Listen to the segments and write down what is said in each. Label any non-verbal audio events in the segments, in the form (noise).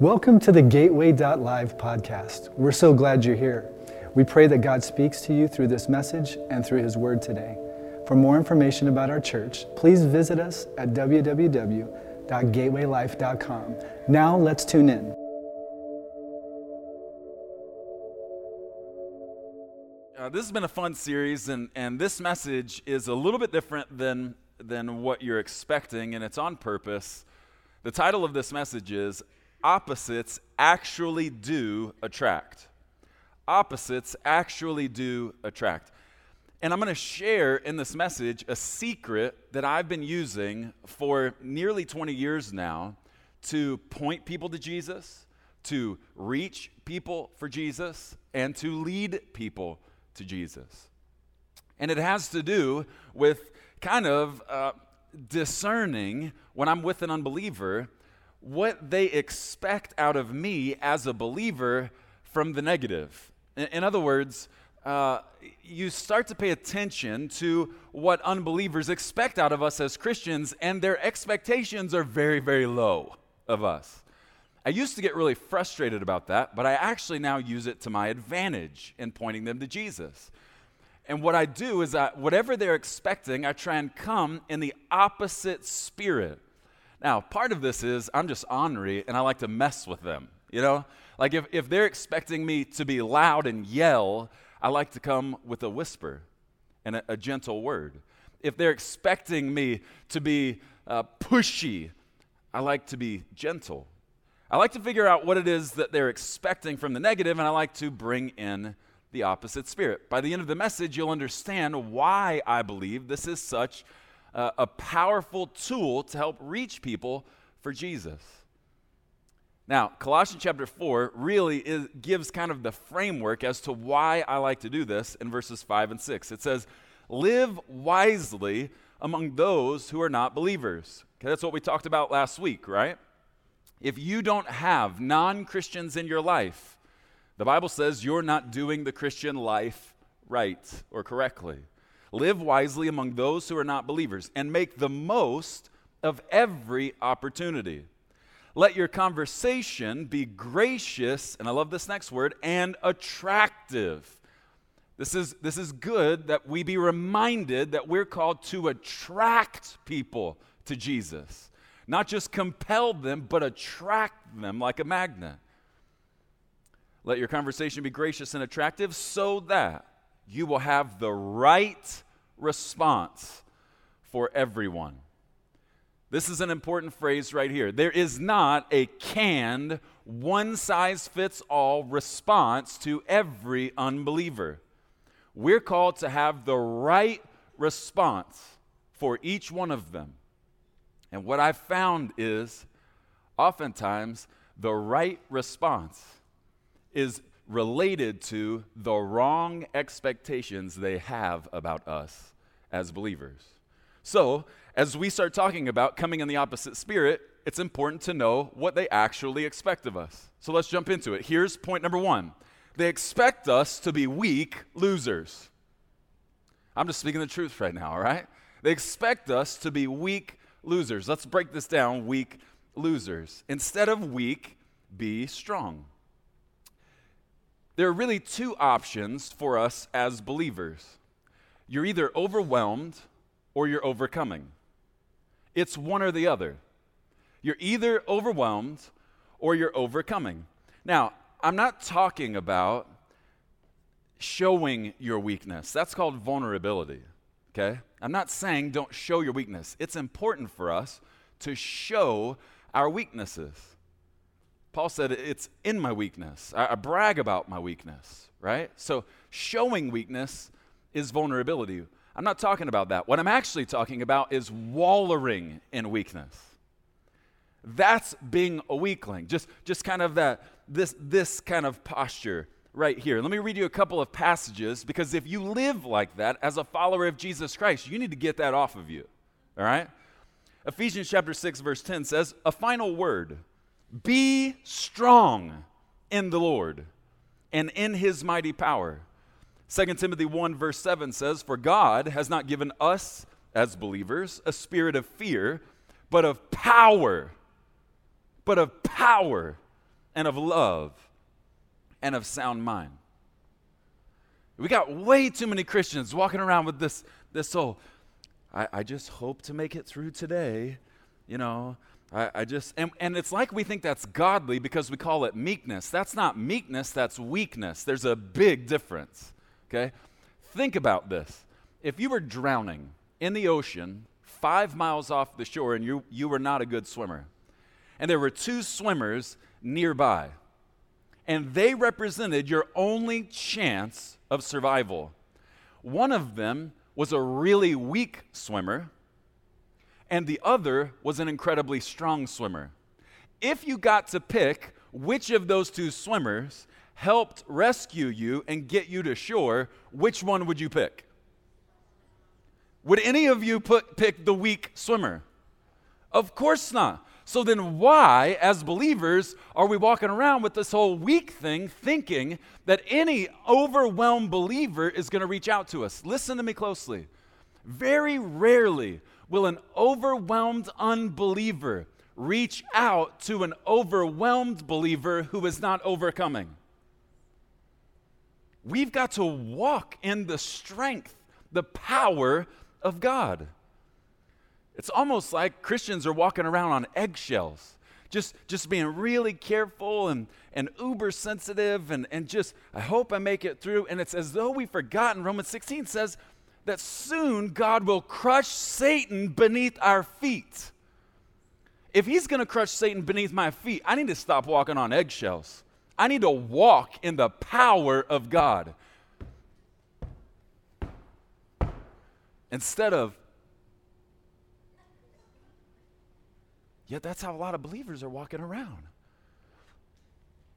Welcome to the Gateway.live podcast. We're so glad you're here. We pray that God speaks to you through this message and through His Word today. For more information about our church, please visit us at www.gatewaylife.com. Now let's tune in. Uh, this has been a fun series, and, and this message is a little bit different than, than what you're expecting, and it's on purpose. The title of this message is Opposites Actually Do Attract. Opposites actually do attract. And I'm going to share in this message a secret that I've been using for nearly 20 years now to point people to Jesus, to reach people for Jesus, and to lead people to Jesus. And it has to do with kind of uh, discerning when I'm with an unbeliever what they expect out of me as a believer from the negative. In, in other words, uh, you start to pay attention to what unbelievers expect out of us as Christians, and their expectations are very, very low of us. I used to get really frustrated about that, but I actually now use it to my advantage in pointing them to Jesus. And what I do is that whatever they're expecting, I try and come in the opposite spirit. Now, part of this is I'm just ornery and I like to mess with them, you know? Like if, if they're expecting me to be loud and yell, I like to come with a whisper and a, a gentle word. If they're expecting me to be uh, pushy, I like to be gentle. I like to figure out what it is that they're expecting from the negative, and I like to bring in the opposite spirit. By the end of the message, you'll understand why I believe this is such uh, a powerful tool to help reach people for Jesus. Now, Colossians chapter 4 really is, gives kind of the framework as to why I like to do this in verses 5 and 6. It says, Live wisely among those who are not believers. Okay, that's what we talked about last week, right? If you don't have non Christians in your life, the Bible says you're not doing the Christian life right or correctly. Live wisely among those who are not believers and make the most of every opportunity. Let your conversation be gracious, and I love this next word, and attractive. This is, this is good that we be reminded that we're called to attract people to Jesus. Not just compel them, but attract them like a magnet. Let your conversation be gracious and attractive so that you will have the right response for everyone. This is an important phrase right here. There is not a canned, one size fits all response to every unbeliever. We're called to have the right response for each one of them. And what I've found is oftentimes the right response is related to the wrong expectations they have about us as believers. So, as we start talking about coming in the opposite spirit, it's important to know what they actually expect of us. So let's jump into it. Here's point number one they expect us to be weak losers. I'm just speaking the truth right now, all right? They expect us to be weak losers. Let's break this down weak losers. Instead of weak, be strong. There are really two options for us as believers you're either overwhelmed or you're overcoming. It's one or the other. You're either overwhelmed or you're overcoming. Now, I'm not talking about showing your weakness. That's called vulnerability, okay? I'm not saying don't show your weakness. It's important for us to show our weaknesses. Paul said, It's in my weakness. I, I brag about my weakness, right? So, showing weakness is vulnerability. I'm not talking about that. What I'm actually talking about is wallowing in weakness. That's being a weakling. Just, just kind of that, this, this kind of posture right here. Let me read you a couple of passages because if you live like that as a follower of Jesus Christ, you need to get that off of you. All right? Ephesians chapter 6 verse 10 says, "A final word: Be strong in the Lord and in his mighty power." 2 Timothy 1, verse 7 says, For God has not given us, as believers, a spirit of fear, but of power. But of power and of love and of sound mind. We got way too many Christians walking around with this, this whole, I, I just hope to make it through today. You know, I, I just, and, and it's like we think that's godly because we call it meekness. That's not meekness, that's weakness. There's a big difference, okay? Think about this. If you were drowning in the ocean five miles off the shore and you, you were not a good swimmer, and there were two swimmers nearby, and they represented your only chance of survival. One of them was a really weak swimmer, and the other was an incredibly strong swimmer. If you got to pick which of those two swimmers helped rescue you and get you to shore, which one would you pick? Would any of you put, pick the weak swimmer? Of course not. So then, why, as believers, are we walking around with this whole weak thing thinking that any overwhelmed believer is going to reach out to us? Listen to me closely. Very rarely will an overwhelmed unbeliever reach out to an overwhelmed believer who is not overcoming. We've got to walk in the strength, the power of God. It's almost like Christians are walking around on eggshells, just, just being really careful and, and uber sensitive, and, and just, I hope I make it through. And it's as though we've forgotten. Romans 16 says that soon God will crush Satan beneath our feet. If he's going to crush Satan beneath my feet, I need to stop walking on eggshells. I need to walk in the power of God. Instead of Yet that's how a lot of believers are walking around.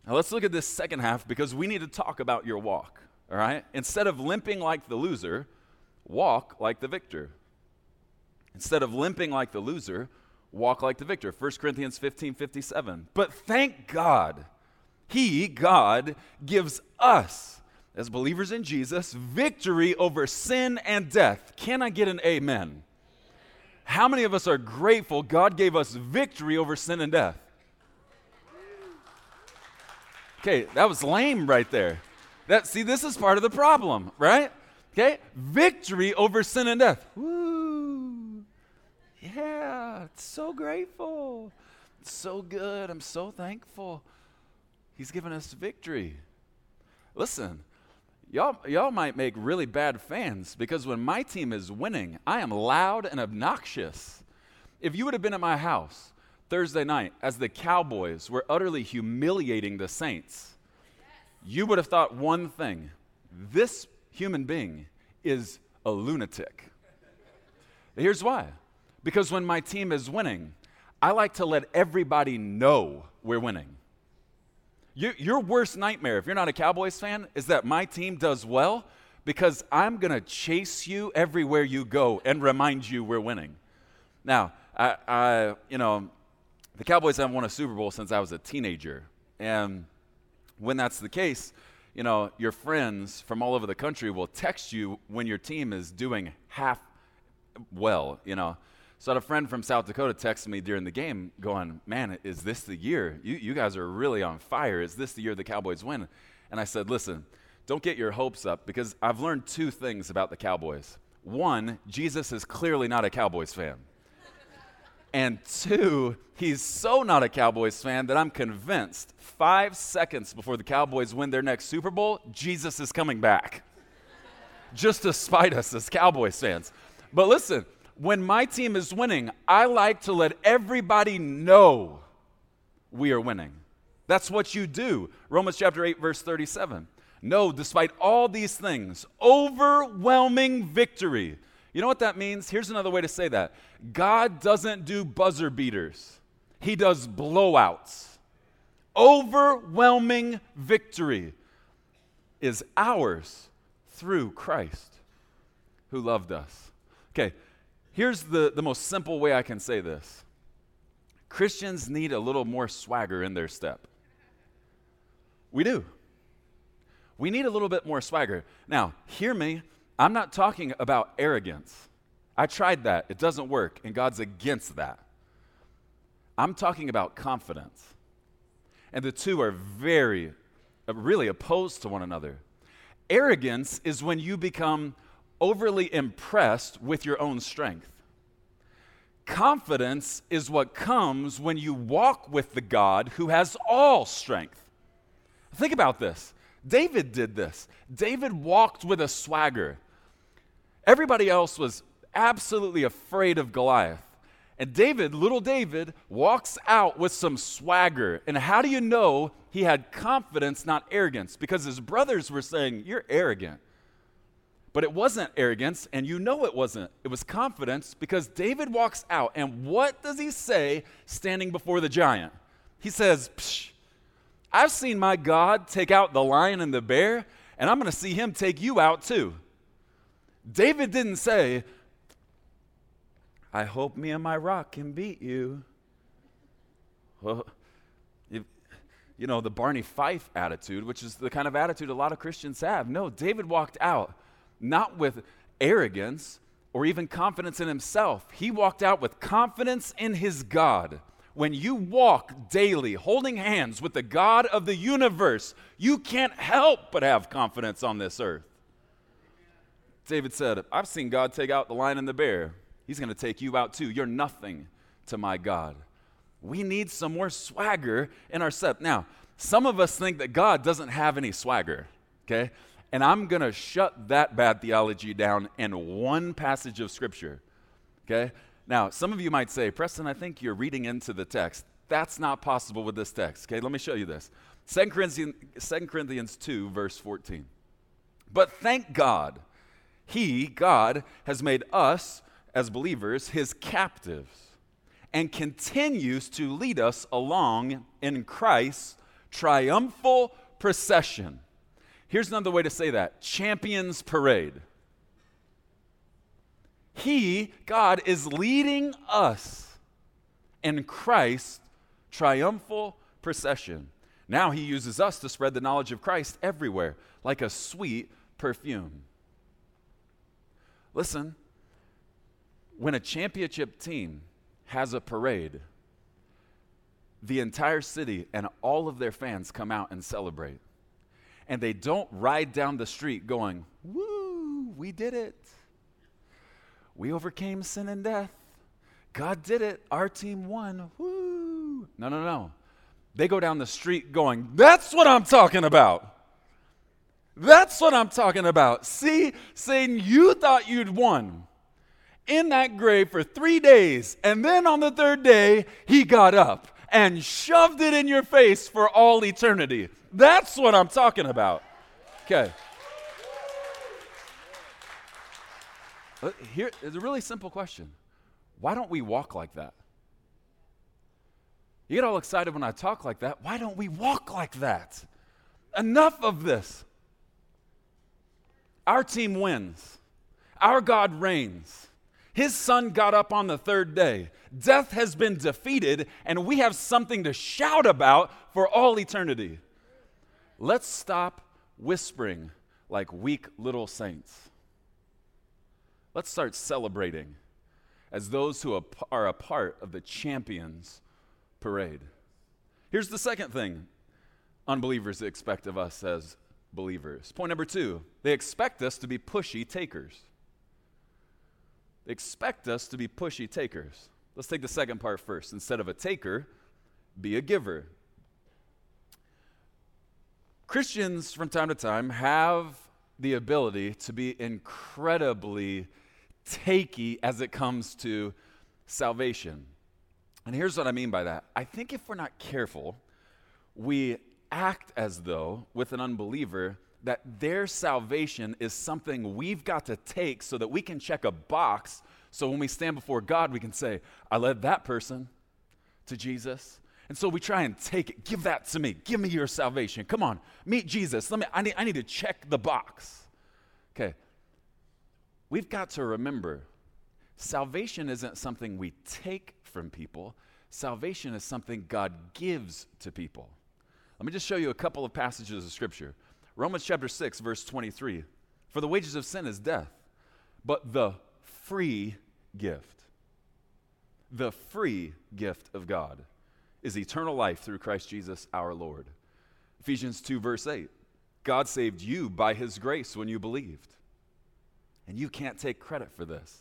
Now let's look at this second half because we need to talk about your walk, all right? Instead of limping like the loser, walk like the victor. Instead of limping like the loser, walk like the victor. 1 Corinthians 15 57. But thank God, He, God, gives us, as believers in Jesus, victory over sin and death. Can I get an amen? How many of us are grateful God gave us victory over sin and death? Okay, that was lame right there. That see, this is part of the problem, right? Okay, victory over sin and death. Woo! Yeah, it's so grateful. It's so good. I'm so thankful. He's given us victory. Listen, Y'all, y'all might make really bad fans because when my team is winning, I am loud and obnoxious. If you would have been at my house Thursday night as the Cowboys were utterly humiliating the Saints, you would have thought one thing this human being is a lunatic. Here's why because when my team is winning, I like to let everybody know we're winning. You, your worst nightmare, if you're not a Cowboys fan, is that my team does well because I'm going to chase you everywhere you go and remind you we're winning. Now, I, I, you know, the Cowboys haven't won a Super Bowl since I was a teenager. And when that's the case, you know, your friends from all over the country will text you when your team is doing half well, you know. So I had a friend from South Dakota text me during the game going, Man, is this the year? You, you guys are really on fire. Is this the year the Cowboys win? And I said, Listen, don't get your hopes up because I've learned two things about the Cowboys. One, Jesus is clearly not a Cowboys fan. And two, he's so not a Cowboys fan that I'm convinced five seconds before the Cowboys win their next Super Bowl, Jesus is coming back. Just to spite us as Cowboys fans. But listen, when my team is winning, I like to let everybody know we are winning. That's what you do. Romans chapter 8, verse 37. No, despite all these things, overwhelming victory. You know what that means? Here's another way to say that God doesn't do buzzer beaters, He does blowouts. Overwhelming victory is ours through Christ who loved us. Okay, Here's the, the most simple way I can say this Christians need a little more swagger in their step. We do. We need a little bit more swagger. Now, hear me. I'm not talking about arrogance. I tried that, it doesn't work, and God's against that. I'm talking about confidence. and the two are very, uh, really opposed to one another. Arrogance is when you become overly impressed with your own strength. Confidence is what comes when you walk with the God who has all strength. Think about this. David did this. David walked with a swagger. Everybody else was absolutely afraid of Goliath. And David, little David, walks out with some swagger. And how do you know he had confidence, not arrogance? Because his brothers were saying, You're arrogant. But it wasn't arrogance, and you know it wasn't. It was confidence because David walks out, and what does he say standing before the giant? He says, Psh, I've seen my God take out the lion and the bear, and I'm going to see him take you out too. David didn't say, I hope me and my rock can beat you. (laughs) You, you know, the Barney Fife attitude, which is the kind of attitude a lot of Christians have. No, David walked out not with arrogance or even confidence in himself. He walked out with confidence in his God. When you walk daily holding hands with the God of the universe, you can't help but have confidence on this earth. David said, I've seen God take out the lion and the bear. He's going to take you out too. You're nothing to my God. We need some more swagger in our step. Now, some of us think that God doesn't have any swagger, okay? And I'm going to shut that bad theology down in one passage of Scripture. Okay? Now, some of you might say, Preston, I think you're reading into the text. That's not possible with this text. Okay, let me show you this. 2 Corinthians, 2 Corinthians 2, verse 14. But thank God, He, God, has made us, as believers, His captives and continues to lead us along in Christ's triumphal procession. Here's another way to say that Champions Parade. He, God, is leading us in Christ's triumphal procession. Now he uses us to spread the knowledge of Christ everywhere, like a sweet perfume. Listen, when a championship team has a parade, the entire city and all of their fans come out and celebrate and they don't ride down the street going, Woo, we did it. We overcame sin and death. God did it. Our team won. Woo. No, no, no. They go down the street going, That's what I'm talking about. That's what I'm talking about. See, Satan, you thought you'd won in that grave for three days, and then on the third day, he got up and shoved it in your face for all eternity. That's what I'm talking about. Okay. Uh, here is a really simple question. Why don't we walk like that? You get all excited when I talk like that. Why don't we walk like that? Enough of this. Our team wins. Our God reigns. His son got up on the third day. Death has been defeated, and we have something to shout about for all eternity. Let's stop whispering like weak little saints. Let's start celebrating as those who are a part of the champions parade. Here's the second thing unbelievers expect of us as believers. Point number two they expect us to be pushy takers. They expect us to be pushy takers. Let's take the second part first. Instead of a taker, be a giver. Christians, from time to time, have the ability to be incredibly takey as it comes to salvation. And here's what I mean by that I think if we're not careful, we act as though with an unbeliever that their salvation is something we've got to take so that we can check a box. So when we stand before God, we can say, I led that person to Jesus. And so we try and take it. Give that to me. Give me your salvation. Come on, meet Jesus. Let me, I, need, I need to check the box. Okay. We've got to remember salvation isn't something we take from people, salvation is something God gives to people. Let me just show you a couple of passages of Scripture. Romans chapter 6, verse 23. For the wages of sin is death, but the free gift, the free gift of God is eternal life through Christ Jesus our Lord. Ephesians 2, verse 8 God saved you by his grace when you believed. And you can't take credit for this.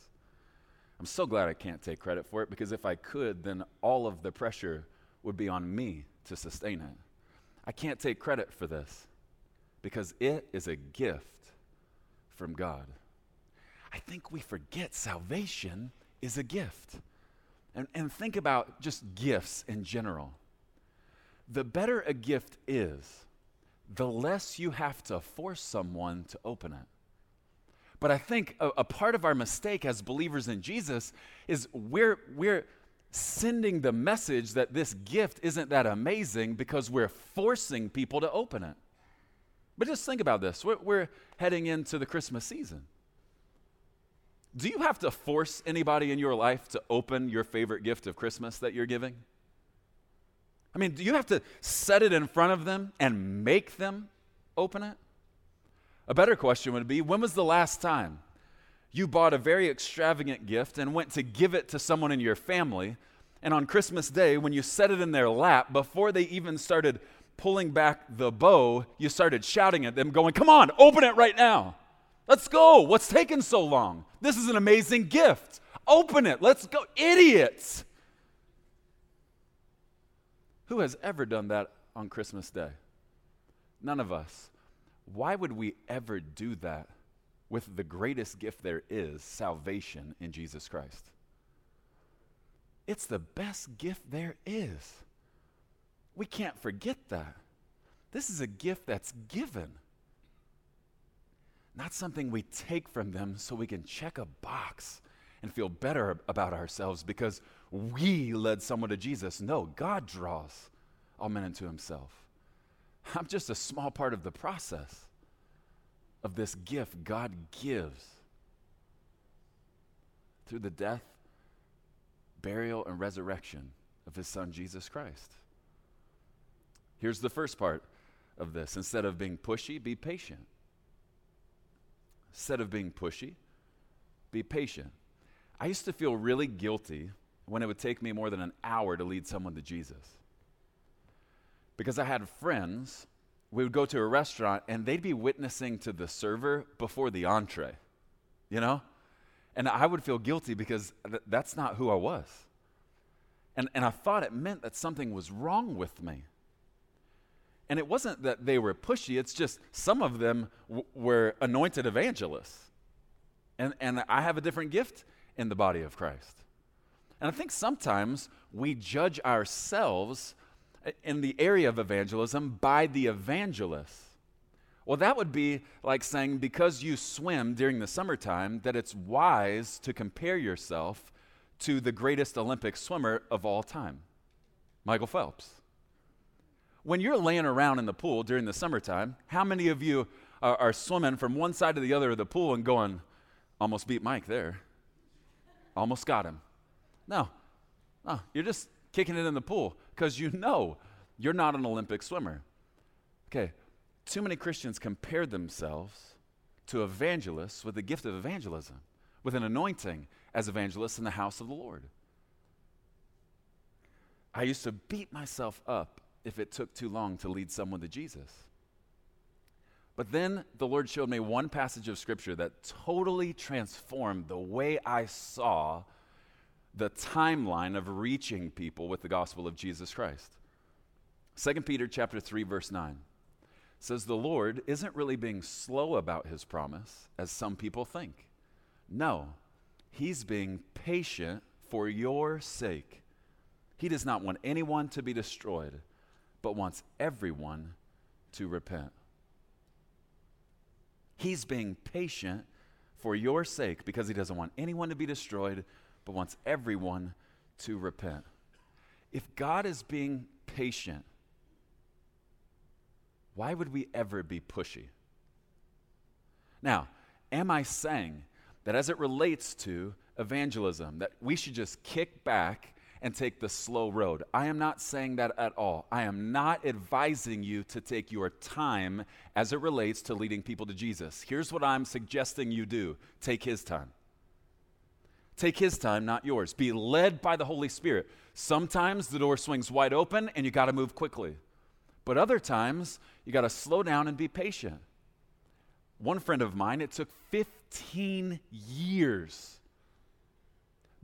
I'm so glad I can't take credit for it because if I could, then all of the pressure would be on me to sustain it. I can't take credit for this because it is a gift from God. I think we forget salvation is a gift. And, and think about just gifts in general. The better a gift is, the less you have to force someone to open it. But I think a, a, part of our mistake as believers in Jesus is we're, we're sending the message that this gift isn't that amazing because we're forcing people to open it. But just think about this we're, we're heading into the Christmas season. Do you have to force anybody in your life to open your favorite gift of Christmas that you're giving? I mean, do you have to set it in front of them and make them open it? A better question would be when was the last time you bought a very extravagant gift and went to give it to someone in your family? And on Christmas Day, when you set it in their lap, before they even started pulling back the bow, you started shouting at them, going, Come on, open it right now. Let's go. What's taking so long? This is an amazing gift. Open it. Let's go. Idiots. Who has ever done that on Christmas Day? None of us. Why would we ever do that with the greatest gift there is salvation in Jesus Christ? It's the best gift there is. We can't forget that. This is a gift that's given, not something we take from them so we can check a box and feel better about ourselves because we led someone to Jesus. No, God draws all men into himself. I'm just a small part of the process of this gift God gives through the death, burial, and resurrection of his son, Jesus Christ. Here's the first part of this instead of being pushy, be patient. Instead of being pushy, be patient. I used to feel really guilty when it would take me more than an hour to lead someone to Jesus because I had friends, we would go to a restaurant and they'd be witnessing to the server before the entree, you know? And I would feel guilty because th- that's not who I was. And, and I thought it meant that something was wrong with me. And it wasn't that they were pushy, it's just some of them w- were anointed evangelists. And, and I have a different gift in the body of Christ. And I think sometimes we judge ourselves in the area of evangelism by the evangelists. Well, that would be like saying because you swim during the summertime, that it's wise to compare yourself to the greatest Olympic swimmer of all time, Michael Phelps. When you're laying around in the pool during the summertime, how many of you are, are swimming from one side to the other of the pool and going, almost beat Mike there, almost got him? No, no, you're just kicking it in the pool because you know you're not an Olympic swimmer. Okay, too many Christians compare themselves to evangelists with the gift of evangelism, with an anointing as evangelists in the house of the Lord. I used to beat myself up if it took too long to lead someone to Jesus. But then the Lord showed me one passage of Scripture that totally transformed the way I saw the timeline of reaching people with the gospel of Jesus Christ. 2 Peter chapter 3 verse 9 says the Lord isn't really being slow about his promise as some people think. No, he's being patient for your sake. He does not want anyone to be destroyed, but wants everyone to repent. He's being patient for your sake because he doesn't want anyone to be destroyed, but wants everyone to repent. If God is being patient, why would we ever be pushy? Now, am I saying that as it relates to evangelism, that we should just kick back and take the slow road? I am not saying that at all. I am not advising you to take your time as it relates to leading people to Jesus. Here's what I'm suggesting you do take his time. Take his time, not yours. Be led by the Holy Spirit. Sometimes the door swings wide open and you got to move quickly. But other times, you got to slow down and be patient. One friend of mine, it took 15 years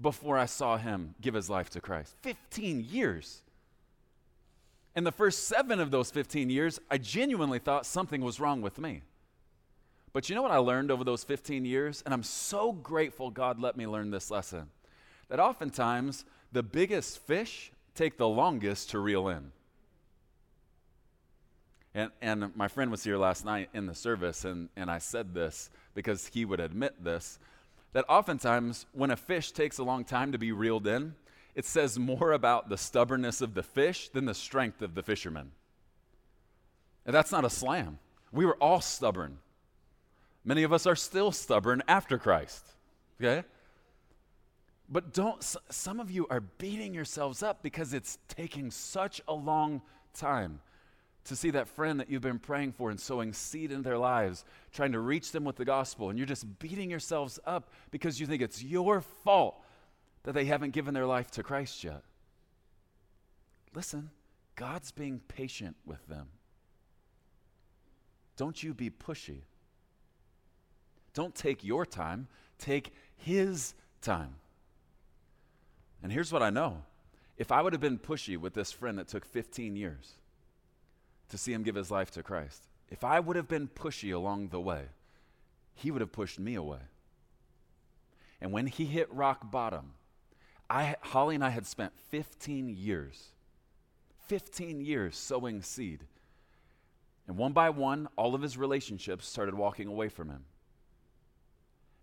before I saw him give his life to Christ. 15 years. In the first seven of those 15 years, I genuinely thought something was wrong with me. But you know what I learned over those 15 years? And I'm so grateful God let me learn this lesson that oftentimes the biggest fish take the longest to reel in. And, and my friend was here last night in the service, and, and I said this because he would admit this that oftentimes when a fish takes a long time to be reeled in, it says more about the stubbornness of the fish than the strength of the fisherman. And that's not a slam. We were all stubborn. Many of us are still stubborn after Christ. Okay? But don't, some of you are beating yourselves up because it's taking such a long time to see that friend that you've been praying for and sowing seed in their lives, trying to reach them with the gospel, and you're just beating yourselves up because you think it's your fault that they haven't given their life to Christ yet. Listen, God's being patient with them. Don't you be pushy. Don't take your time, take His time. And here's what I know if I would have been pushy with this friend that took 15 years, to see him give his life to Christ. If I would have been pushy along the way, he would have pushed me away. And when he hit rock bottom, I, Holly and I had spent 15 years, 15 years sowing seed. And one by one, all of his relationships started walking away from him.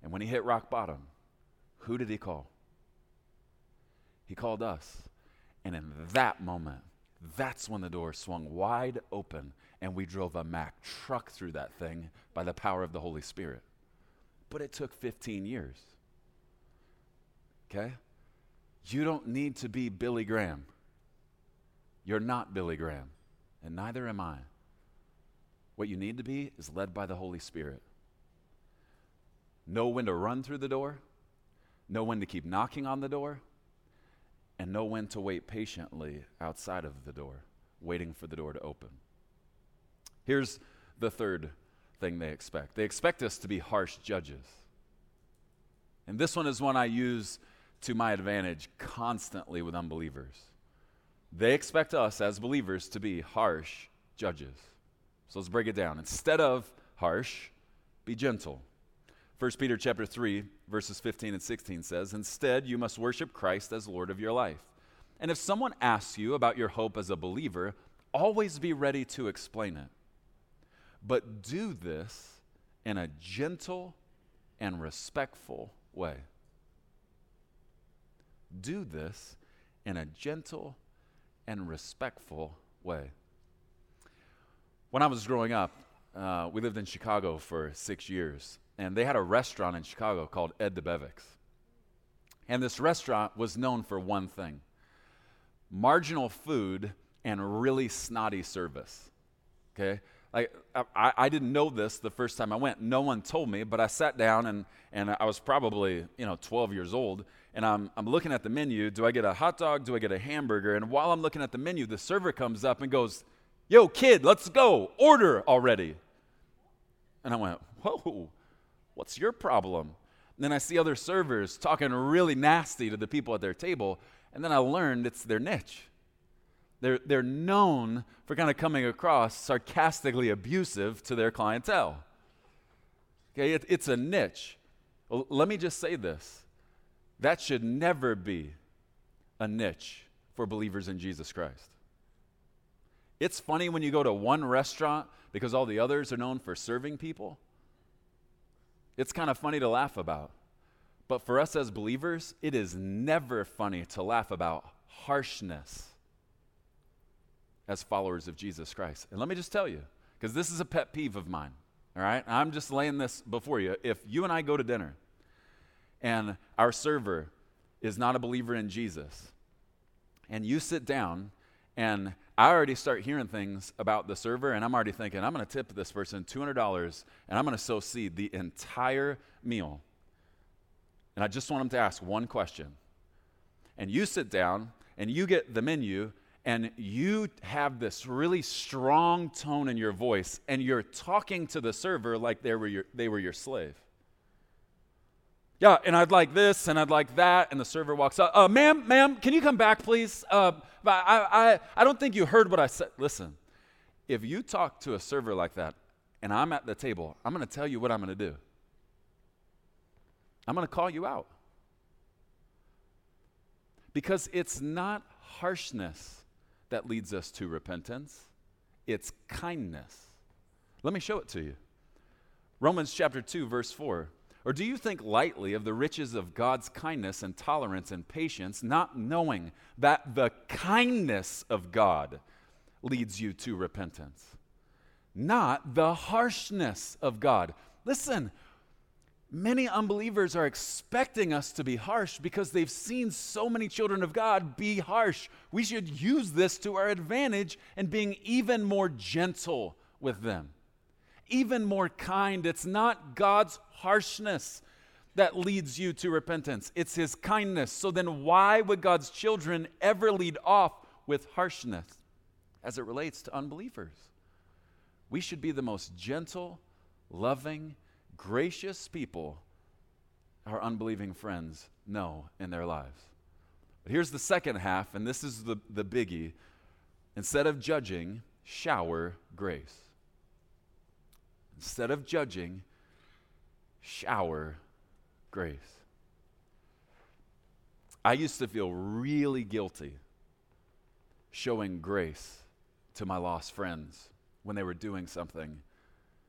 And when he hit rock bottom, who did he call? He called us. And in that moment, that's when the door swung wide open and we drove a Mack truck through that thing by the power of the Holy Spirit. But it took 15 years. Okay? You don't need to be Billy Graham. You're not Billy Graham, and neither am I. What you need to be is led by the Holy Spirit. Know when to run through the door, know when to keep knocking on the door, and know when to wait patiently outside of the door, waiting for the door to open. Here's the third thing they expect they expect us to be harsh judges. And this one is one I use to my advantage constantly with unbelievers. They expect us as believers to be harsh judges. So let's break it down. Instead of harsh, be gentle. 1 Peter chapter 3 verses 15 and 16 says, "Instead you must worship Christ as Lord of your life. And if someone asks you about your hope as a believer, always be ready to explain it. But do this in a gentle and respectful way." Do this in a gentle and respectful way. When I was growing up, uh, we lived in Chicago for six years and they had a restaurant in Chicago called Ed the Debevic's. And this restaurant was known for one thing marginal food and really snotty service. Okay? Like, I, I didn't know this the first time I went. No one told me, but I sat down and, and I was probably, you know, 12 years old. And I'm, I'm looking at the menu. Do I get a hot dog? Do I get a hamburger? And while I'm looking at the menu, the server comes up and goes, Yo, kid, let's go. Order already. And I went, Whoa, What's your problem? And then I see other servers talking really nasty to the people at their table, and then I learned it's their niche. They're, they're known for kind of coming across sarcastically abusive to their clientele. Okay, it, it's a niche. Well, let me just say this that should never be a niche for believers in Jesus Christ. It's funny when you go to one restaurant because all the others are known for serving people. It's kind of funny to laugh about. But for us as believers, it is never funny to laugh about harshness as followers of Jesus Christ. And let me just tell you, because this is a pet peeve of mine, all right? I'm just laying this before you. If you and I go to dinner and our server is not a believer in Jesus, and you sit down and I already start hearing things about the server, and I'm already thinking, I'm going to tip this person $200 and I'm going to sow seed the entire meal. And I just want them to ask one question. And you sit down and you get the menu and you have this really strong tone in your voice and you're talking to the server like they were your, they were your slave. Yeah, and I'd like this and I'd like that. And the server walks up, uh, ma'am, ma'am, can you come back, please? Uh, I, I, I don't think you heard what I said. Listen, if you talk to a server like that and I'm at the table, I'm going to tell you what I'm going to do. I'm going to call you out. Because it's not harshness that leads us to repentance, it's kindness. Let me show it to you. Romans chapter 2, verse 4. Or do you think lightly of the riches of God's kindness and tolerance and patience, not knowing that the kindness of God leads you to repentance? Not the harshness of God. Listen, many unbelievers are expecting us to be harsh because they've seen so many children of God be harsh. We should use this to our advantage and being even more gentle with them even more kind. It's not God's harshness that leads you to repentance, it's His kindness. So then, why would God's children ever lead off with harshness as it relates to unbelievers? We should be the most gentle, loving, gracious people our unbelieving friends know in their lives. But here's the second half, and this is the, the biggie. Instead of judging, shower grace. Instead of judging, shower grace. I used to feel really guilty showing grace to my lost friends when they were doing something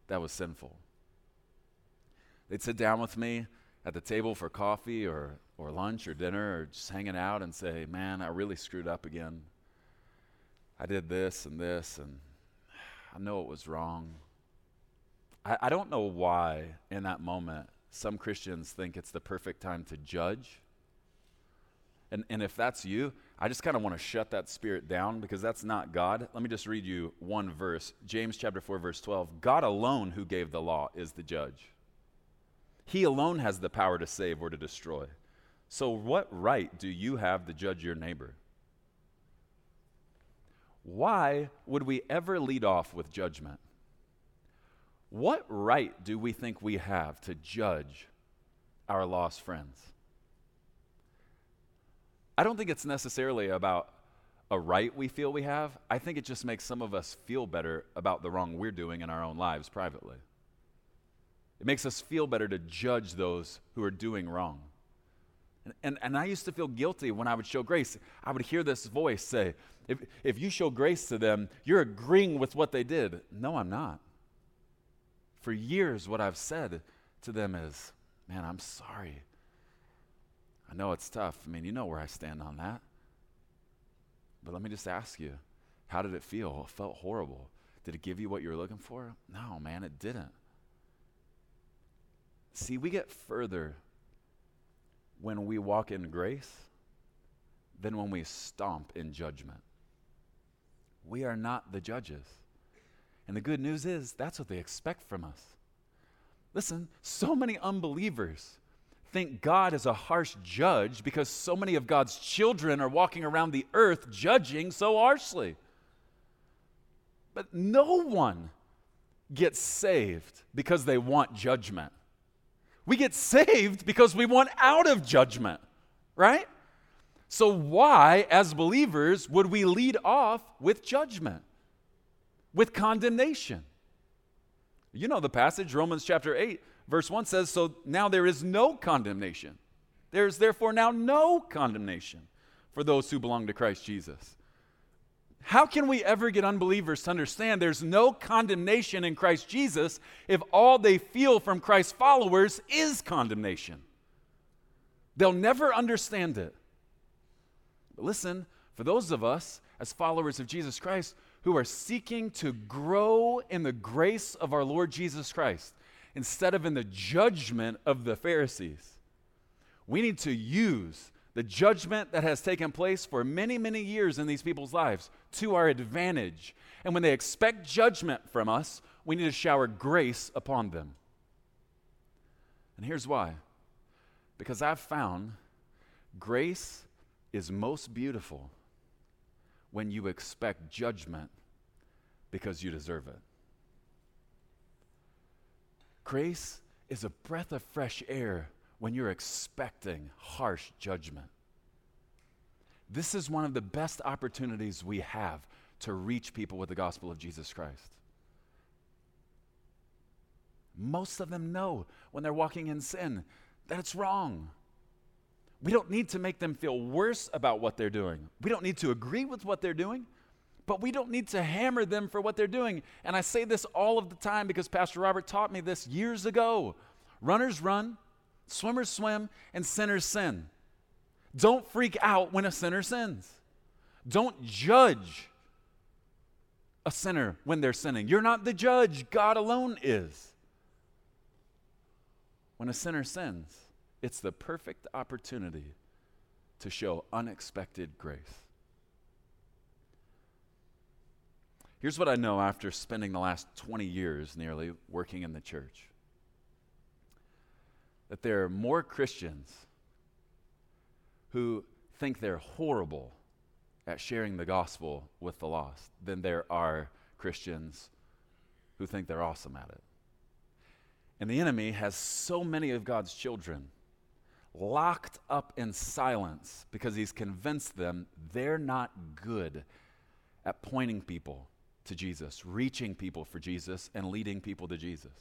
that was sinful. They'd sit down with me at the table for coffee or, or lunch or dinner or just hanging out and say, Man, I really screwed up again. I did this and this, and (sighs) I know it was wrong. I, I don't know why in that moment some Christians think it's the perfect time to judge. And, and if that's you, I just kind of want to shut that spirit down because that's not God. Let me just read you one verse James chapter 4, verse 12. God alone who gave the law is the judge. He alone has the power to save or to destroy. So, what right do you have to judge your neighbor? Why would we ever lead off with judgment? What right do we think we have to judge our lost friends? I don't think it's necessarily about a right we feel we have. I think it just makes some of us feel better about the wrong we're doing in our own lives privately. It makes us feel better to judge those who are doing wrong. And, and, and, I used to feel guilty when I would show grace. I would hear this voice say, if, if you show grace to them, you're agreeing with what they did. No, I'm not. For years, what I've said to them is, man, I'm sorry. I know it's tough. I mean, you know where I stand on that. But let me just ask you, how did it feel? It felt horrible. Did it give you what you were looking for? No, man, it didn't. See, we get further when we walk in grace than when we stomp in judgment. We are not the judges. And the good news is that's what they expect from us. Listen, so many unbelievers think God is a harsh judge because so many of God's children are walking around the earth judging so harshly. But no one gets saved because they want judgment. We get saved because we want out of judgment, right? So, why, as believers, would we lead off with judgment? With condemnation. You know the passage, Romans chapter 8, verse 1 says, So now there is no condemnation. There is therefore now no condemnation for those who belong to Christ Jesus. How can we ever get unbelievers to understand there's no condemnation in Christ Jesus if all they feel from Christ's followers is condemnation? They'll never understand it. But listen, for those of us as followers of Jesus Christ, who are seeking to grow in the grace of our Lord Jesus Christ instead of in the judgment of the Pharisees. We need to use the judgment that has taken place for many, many years in these people's lives to our advantage. And when they expect judgment from us, we need to shower grace upon them. And here's why because I've found grace is most beautiful when you expect judgment because you deserve it. Grace is a breath of fresh air when you're expecting harsh judgment. This is one of the best opportunities we have to reach people with the gospel of Jesus Christ. Most of them know when they're walking in sin that it's wrong. We don't need to make them feel worse about what they're doing. We don't need to agree with what they're doing, but we don't need to hammer them for what they're doing. And I say this all of the time because Pastor Robert taught me this years ago. Runners run, swimmers swim, and sinners sin. Don't freak out when a sinner sins. Don't judge a sinner when they're sinning. You're not the judge, God alone is. When a sinner sins, it's the perfect opportunity to show unexpected grace. Here's what I know after spending the last 20 years nearly working in the church that there are more Christians who think they're horrible at sharing the gospel with the lost than there are Christians who think they're awesome at it. And the enemy has so many of God's children locked up in silence because he's convinced them they're not good at pointing people to Jesus, reaching people for Jesus, and leading people to Jesus.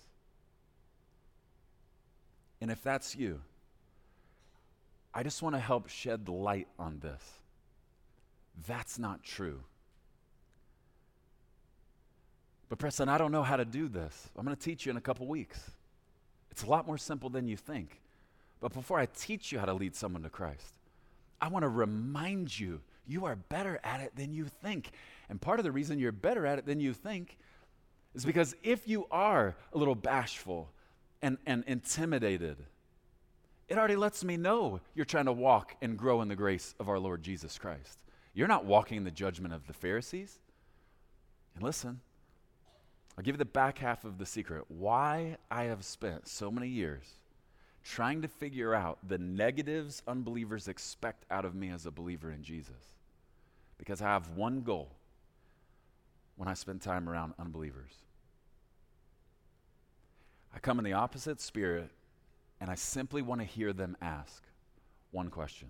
And if that's you, I just want to help shed light on this. That's not true. But, Preston, I don't know how to do this. I'm going to teach you in a couple weeks. It's a lot more simple than you think. But before I teach you how to lead someone to Christ, I want to remind you you are better at it than you think. And part of the reason you're better at it than you think is because if you are a little bashful and, and intimidated, it already lets me know you're trying to walk and grow in the grace of our Lord Jesus Christ. You're not walking in the judgment of the Pharisees. And listen, I'll give you the back half of the secret. Why I have spent so many years trying to figure out the negatives unbelievers expect out of me as a believer in Jesus. Because I have one goal when I spend time around unbelievers. I come in the opposite spirit, and I simply want to hear them ask one question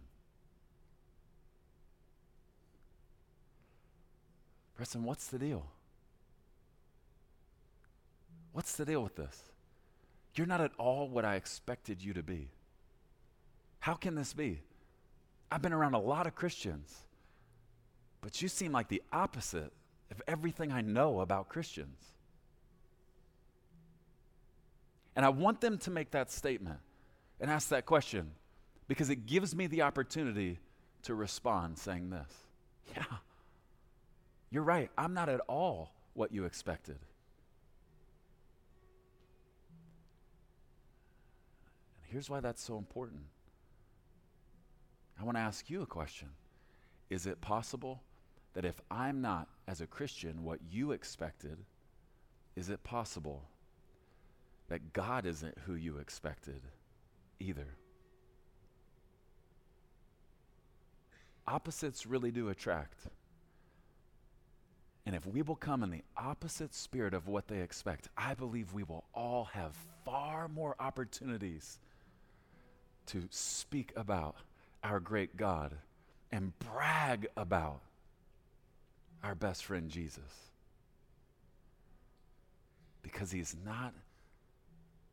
Preston, what's the deal? What's the deal with this? You're not at all what I expected you to be. How can this be? I've been around a lot of Christians, but you seem like the opposite of everything I know about Christians. And I want them to make that statement and ask that question because it gives me the opportunity to respond saying this (laughs) Yeah, you're right. I'm not at all what you expected. Here's why that's so important. I want to ask you a question Is it possible that if I'm not, as a Christian, what you expected, is it possible that God isn't who you expected either? Opposites really do attract. And if we will come in the opposite spirit of what they expect, I believe we will all have far more opportunities to speak about our great God and brag about our best friend Jesus. Because he's not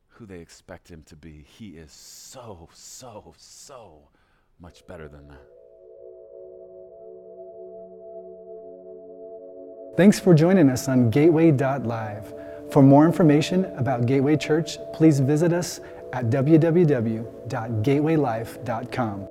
who they expect him to be. He is so, so, so much better than that. Thanks for joining us on Gateway.live. For more information about Gateway Church, please visit us at www.gatewaylife.com.